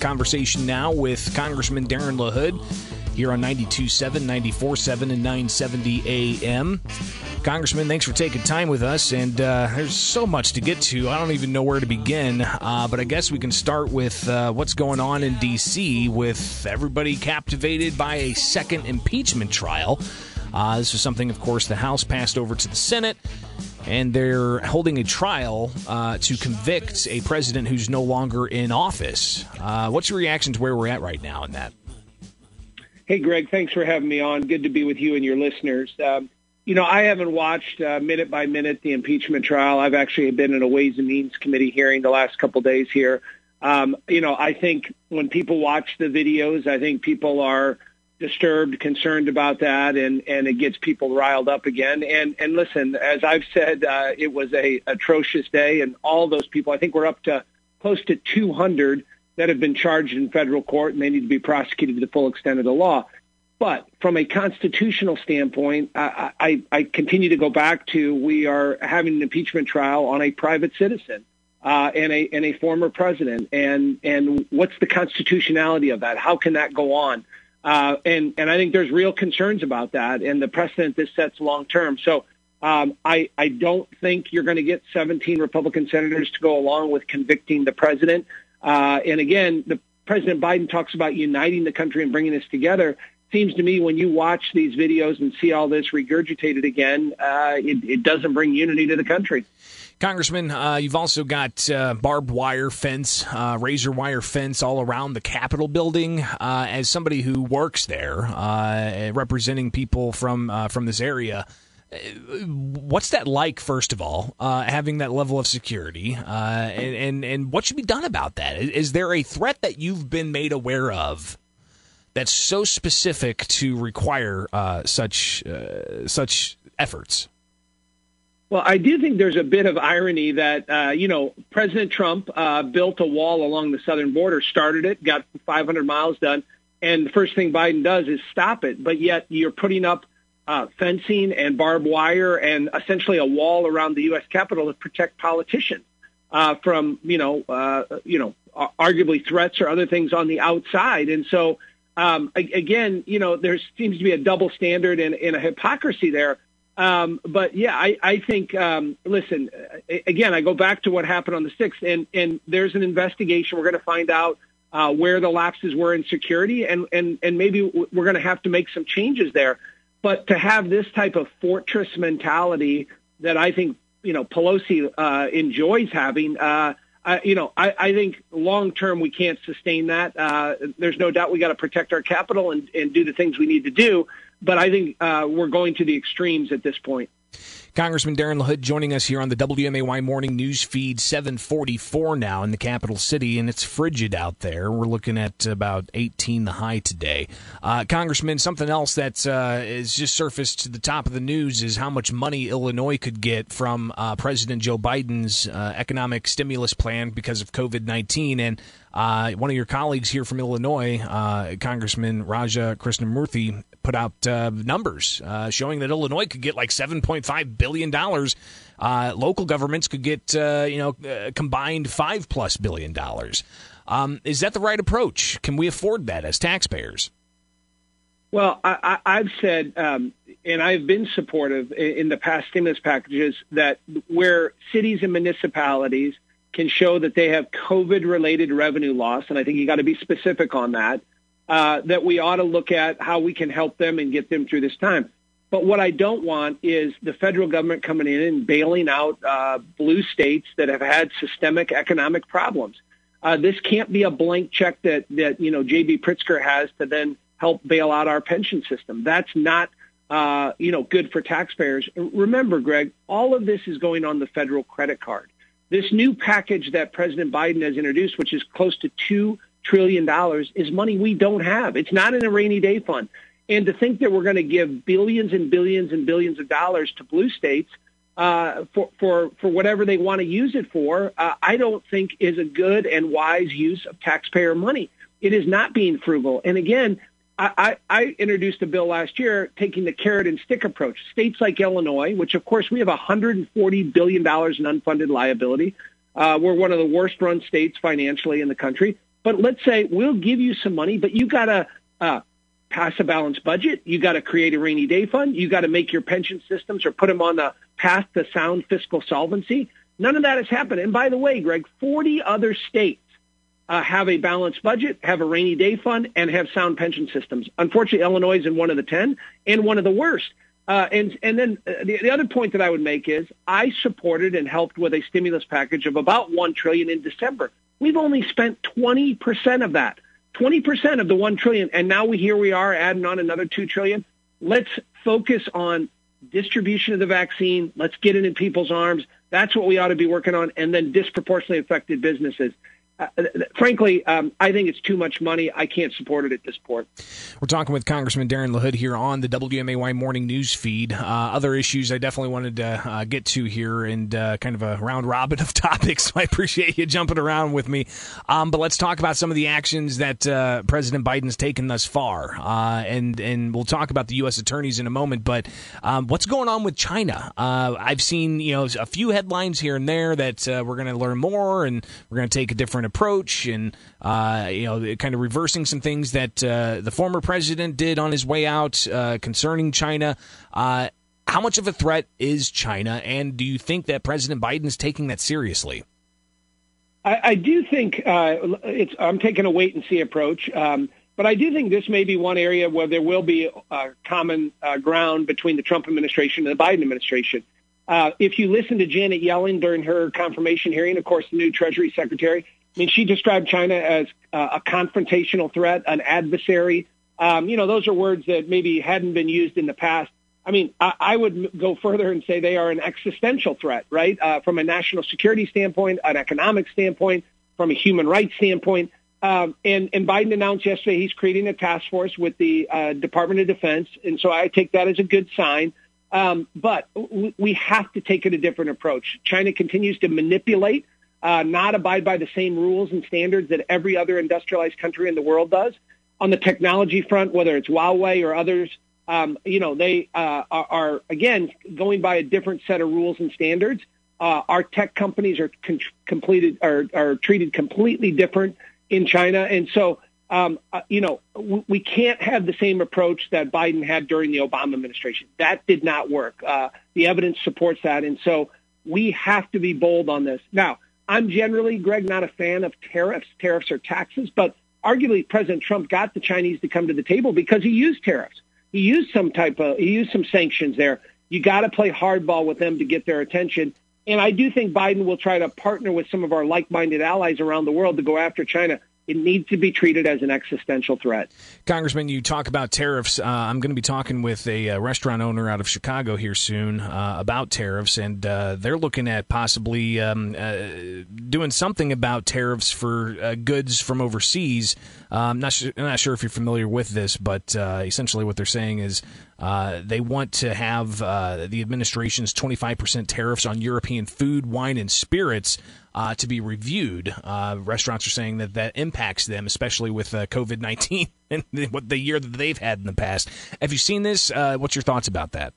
conversation now with Congressman Darren LaHood here on 92.7, 94.7, and 970 AM. Congressman, thanks for taking time with us. And uh, there's so much to get to. I don't even know where to begin. Uh, but I guess we can start with uh, what's going on in D.C. with everybody captivated by a second impeachment trial. Uh, this was something, of course, the House passed over to the Senate and they're holding a trial uh, to convict a president who's no longer in office. Uh, what's your reaction to where we're at right now in that? Hey, Greg, thanks for having me on. Good to be with you and your listeners. Um, you know, I haven't watched uh, minute by minute the impeachment trial. I've actually been in a Ways and Means Committee hearing the last couple days here. Um, you know, I think when people watch the videos, I think people are disturbed, concerned about that, and and it gets people riled up again. And and listen, as I've said, uh, it was a atrocious day, and all those people. I think we're up to close to 200 that have been charged in federal court, and they need to be prosecuted to the full extent of the law. But from a constitutional standpoint, I, I, I continue to go back to we are having an impeachment trial on a private citizen uh, and a and a former president, and and what's the constitutionality of that? How can that go on? Uh, and and I think there's real concerns about that and the precedent this sets long term. So um, I I don't think you're going to get 17 Republican senators to go along with convicting the president. Uh, and again, the President Biden talks about uniting the country and bringing us together. Seems to me when you watch these videos and see all this regurgitated again, uh, it, it doesn't bring unity to the country. Congressman, uh, you've also got uh, barbed wire fence, uh, razor wire fence all around the Capitol building. Uh, as somebody who works there, uh, representing people from from this area, what's that like? First of all, having that level of security, and, and, and what should be done about that? Is there a threat that you've been made aware of that's so specific to require such such efforts? Well, I do think there's a bit of irony that, uh, you know, President Trump uh, built a wall along the southern border, started it, got 500 miles done, and the first thing Biden does is stop it. But yet you're putting up uh, fencing and barbed wire and essentially a wall around the U.S. Capitol to protect politicians uh, from, you know, uh, you know, arguably threats or other things on the outside. And so, um, again, you know, there seems to be a double standard and, and a hypocrisy there um, but yeah, I, I think, um, listen, again, I go back to what happened on the 6th, and, and there's an investigation. We're going to find out uh, where the lapses were in security, and, and, and maybe we're going to have to make some changes there. But to have this type of fortress mentality that I think, you know, Pelosi uh, enjoys having, uh, I, you know, I, I think long term we can't sustain that. Uh, there's no doubt we got to protect our capital and, and do the things we need to do but I think uh, we're going to the extremes at this point. Congressman Darren LaHood joining us here on the WMAY Morning News Feed 744 now in the capital city, and it's frigid out there. We're looking at about 18 the high today. Uh, Congressman, something else that uh, just surfaced to the top of the news is how much money Illinois could get from uh, President Joe Biden's uh, economic stimulus plan because of COVID 19. And uh, one of your colleagues here from Illinois, uh, Congressman Raja Krishnamoorthi, put out uh, numbers uh, showing that Illinois could get like seven point five billion dollars. Uh, local governments could get uh, you know combined five plus billion dollars. Um, is that the right approach? Can we afford that as taxpayers? Well, I, have said, um, and I've been supportive in the past stimulus packages that where cities and municipalities can show that they have COVID-related revenue loss, and I think you got to be specific on that uh, that we ought to look at how we can help them and get them through this time. But what I don't want is the federal government coming in and bailing out uh, blue states that have had systemic economic problems. Uh, this can't be a blank check that that you know J.B. Pritzker has to then help bail out our pension system. That's not uh, you know good for taxpayers. Remember, Greg, all of this is going on the federal credit card. This new package that President Biden has introduced, which is close to two trillion dollars is money we don't have. It's not in a rainy day fund. And to think that we're going to give billions and billions and billions of dollars to blue states uh, for for for whatever they want to use it for, uh, I don't think is a good and wise use of taxpayer money. It is not being frugal. And again, I, I, introduced a bill last year taking the carrot and stick approach. States like Illinois, which of course we have 140 billion dollars in unfunded liability, uh, we're one of the worst run states financially in the country But let's say we'll give you some money, but you got to uh, pass a balanced budget. You got to create a rainy day fund. You got to make your pension systems or put them on the path to sound fiscal solvency. None of that has happened. And by the way, Greg, 40 other states uh, have a balanced budget, have a rainy day fund, and have sound pension systems. Unfortunately, Illinois is in one of the 10 and one of the worst. Uh, and and then uh, the, the other point that I would make is I supported and helped with a stimulus package of about one trillion in December. We've only spent 20 percent of that, 20 percent of the one trillion, and now we here we are adding on another two trillion. Let's focus on distribution of the vaccine. Let's get it in people's arms. That's what we ought to be working on, and then disproportionately affected businesses. Uh, frankly, um, I think it's too much money. I can't support it at this point. We're talking with Congressman Darren LaHood here on the WMAY morning news feed. Uh, other issues I definitely wanted to uh, get to here and uh, kind of a round robin of topics. So I appreciate you jumping around with me. Um, but let's talk about some of the actions that uh, President Biden's taken thus far, uh, and and we'll talk about the U.S. attorneys in a moment. But um, what's going on with China? I've seen you know a few headlines here and there that we're going to learn more and we're going to take a different approach and uh, you know kind of reversing some things that uh, the former president did on his way out uh, concerning China. Uh, how much of a threat is China, and do you think that President Biden is taking that seriously? I, I do think uh. I'm taking a wait and see approach. Um, but I do think this may be one area where there will be common uh, ground between the Trump administration and the Biden administration. Uh, if you listen to Janet Yellen during her confirmation hearing, of course, the new Treasury Secretary, mean, she described China as uh, a confrontational threat, an adversary. Um, you know, those are words that maybe hadn't been used in the past. I mean, I, I would go further and say they are an existential threat, right? Uh, from a national security standpoint, an economic standpoint, from a human rights standpoint. Um, and, and Biden announced yesterday he's creating a task force with the uh, Department of Defense. And so I take that as a good sign. Um, but we have to take it a different approach. China continues to manipulate uh, not abide by the same rules and standards that every other industrialized country in the world does. On the technology front, whether it's Huawei or others, um, you know, they uh, are, are, again, going by a different set of rules and standards. Uh, our tech companies are con- completed are, are treated completely different in China. And so, um, uh, you know, w- we can't have the same approach that Biden had during the Obama administration. That did not work. Uh, the evidence supports that. And so we have to be bold on this. Now, I'm generally, Greg, not a fan of tariffs. Tariffs are taxes, but arguably President Trump got the Chinese to come to the table because he used tariffs. He used some type of, he used some sanctions there. You got to play hardball with them to get their attention. And I do think Biden will try to partner with some of our like-minded allies around the world to go after China it needs to be treated as an existential threat. Congressman, you talk about tariffs. Uh, I'm going to be talking with a, uh, restaurant owner out of Chicago here soon uh, about tariffs, and uh, they're looking at possibly um, uh, doing something about tariffs for uh, goods from overseas. I'm not, su- not sure if you're familiar with this, but essentially what they're saying is they want to have the administration's 25% tariffs on European food, wine, and spirits uh, to be reviewed. Uh, restaurants are saying that that impacts them, especially with uh, COVID 19 and what the year that they've had in the past. Have you seen this? what's your thoughts about that?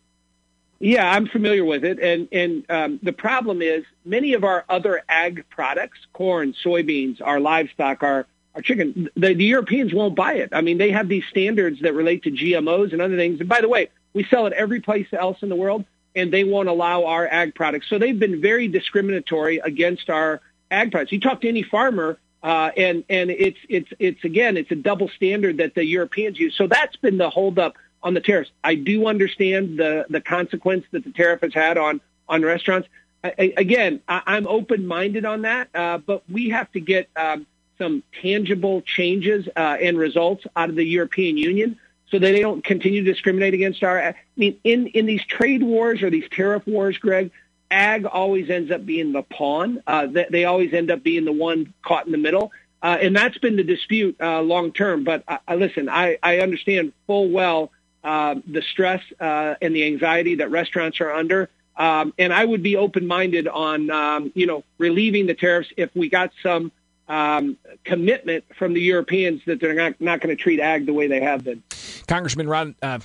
Yeah, I'm familiar with it, and and um, the problem is many of our other ag products, corn, soybeans, our livestock, our our chicken, the, the Europeans won't buy it. I mean, they have these standards that relate to GMOs and other things. And by the way, we sell it every place else in the world, and they won't allow our ag products. So they've been very discriminatory against our ag products. You talk to any farmer, uh, and and it's it's it's again, it's a double standard that the Europeans use. So that's been the holdup on the tariffs. I do understand the the consequence that the tariff has had on on restaurants. I, again, I, I'm open minded on that, uh, but we have to get um, some tangible changes uh, and results out of the European Union so that they don't continue to discriminate against our. I mean, in, in these trade wars or these tariff wars, Greg, ag always ends up being the pawn. Uh, they, they always end up being the one caught in the middle. Uh, and that's been the dispute uh, long term. But uh, listen, I, I understand full well uh, the stress uh, and the anxiety that restaurants are under. Um, and I would be open minded on, um, you know, relieving the tariffs if we got some um, commitment from the Europeans that they're not, not going to treat ag the way they have been. Congressman Rod. Uh,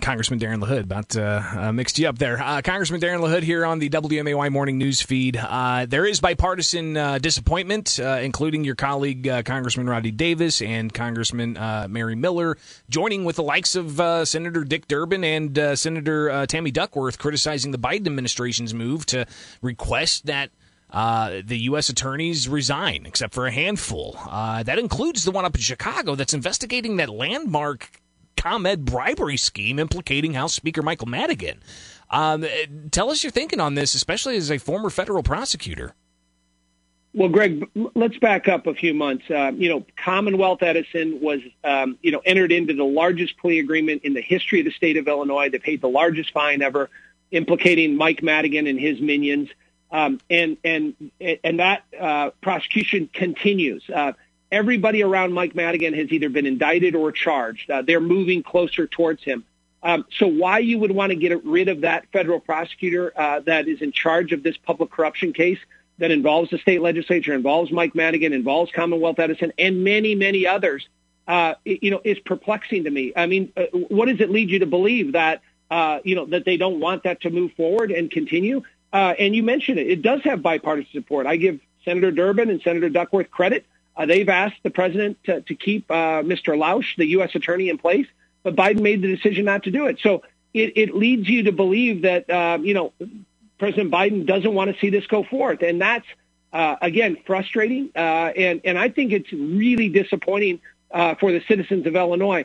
Congressman Darren LaHood, about uh, uh, mixed you up there. Uh, Congressman Darren LaHood here on the WMAY morning news feed. Uh, there is bipartisan uh, disappointment, including your colleague Congressman Rodney Davis and Congressman Mary Miller, joining with the likes of Senator Dick Durbin and Senator Tammy Duckworth, criticizing the Biden administration's move to request that. Uh, the U.S. attorneys resign, except for a handful. Uh, that includes the one up in Chicago that's investigating that landmark ComEd bribery scheme implicating House Speaker Michael Madigan. Um, tell us your thinking on this, especially as a former federal prosecutor. Well, Greg, let's back up a few months. Uh, you know, Commonwealth Edison was, um, you know, entered into the largest plea agreement in the history of the state of Illinois. They paid the largest fine ever, implicating Mike Madigan and his minions. Um, and and and that uh, prosecution continues. Uh, everybody around Mike Madigan has either been indicted or charged. Uh, they're moving closer towards him. Um, so why you would want to get rid of that federal prosecutor uh, that is in charge of this public corruption case that involves the state legislature, involves Mike Madigan, involves Commonwealth Edison, and many, many others, uh, you know, is perplexing to me. I mean, uh, what does it lead you to believe that, uh, you know, that they don't want that to move forward and continue? Uh, and you mentioned it. It does have bipartisan support. I give Senator Durbin and Senator Duckworth credit uh, they've asked the president to, to keep uh, Mr. Lausch, the U.S. attorney, in place, but Biden made the decision not to do it. So it, it leads you to believe that, uh, you know, President Biden doesn't want to see this go forth. And that's, uh, again, frustrating. Uh, and, and I think it's really disappointing uh, for the citizens of Illinois.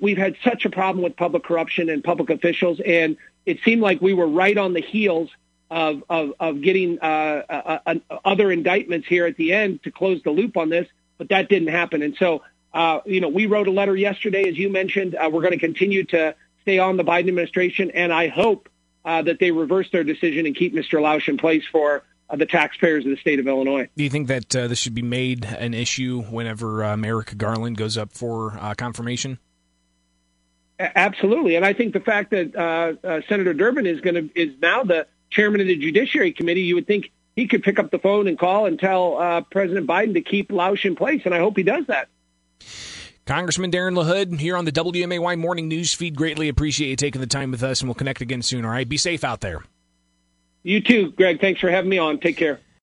We, have had such a problem with public corruption and public officials, and it seemed like we were right on the heels of of, of getting uh, uh, uh, other indictments here at the end to close the loop on this, but that didn't happen. And so, uh, you know, we wrote a letter yesterday, as you mentioned. Uh, we're going to continue to stay on the Biden administration, and I hope uh, that they reverse their decision and keep Mr. Lausch in place for the taxpayers of the state of Illinois. Do you think that this should be made an issue whenever Merrick Garland goes up for confirmation? Absolutely, and I think the fact that uh, uh, Senator Durbin is going to is now the chairman of the Judiciary Committee, you would think he could pick up the phone and call and tell uh, President Biden to keep Lausch in place, and I hope he does that. Congressman Darren LaHood here on the WMAY Morning News Feed. Greatly appreciate you taking the time with us, and we'll connect again soon. All right, be safe out there. You too, Greg. Thanks for having me on. Take care.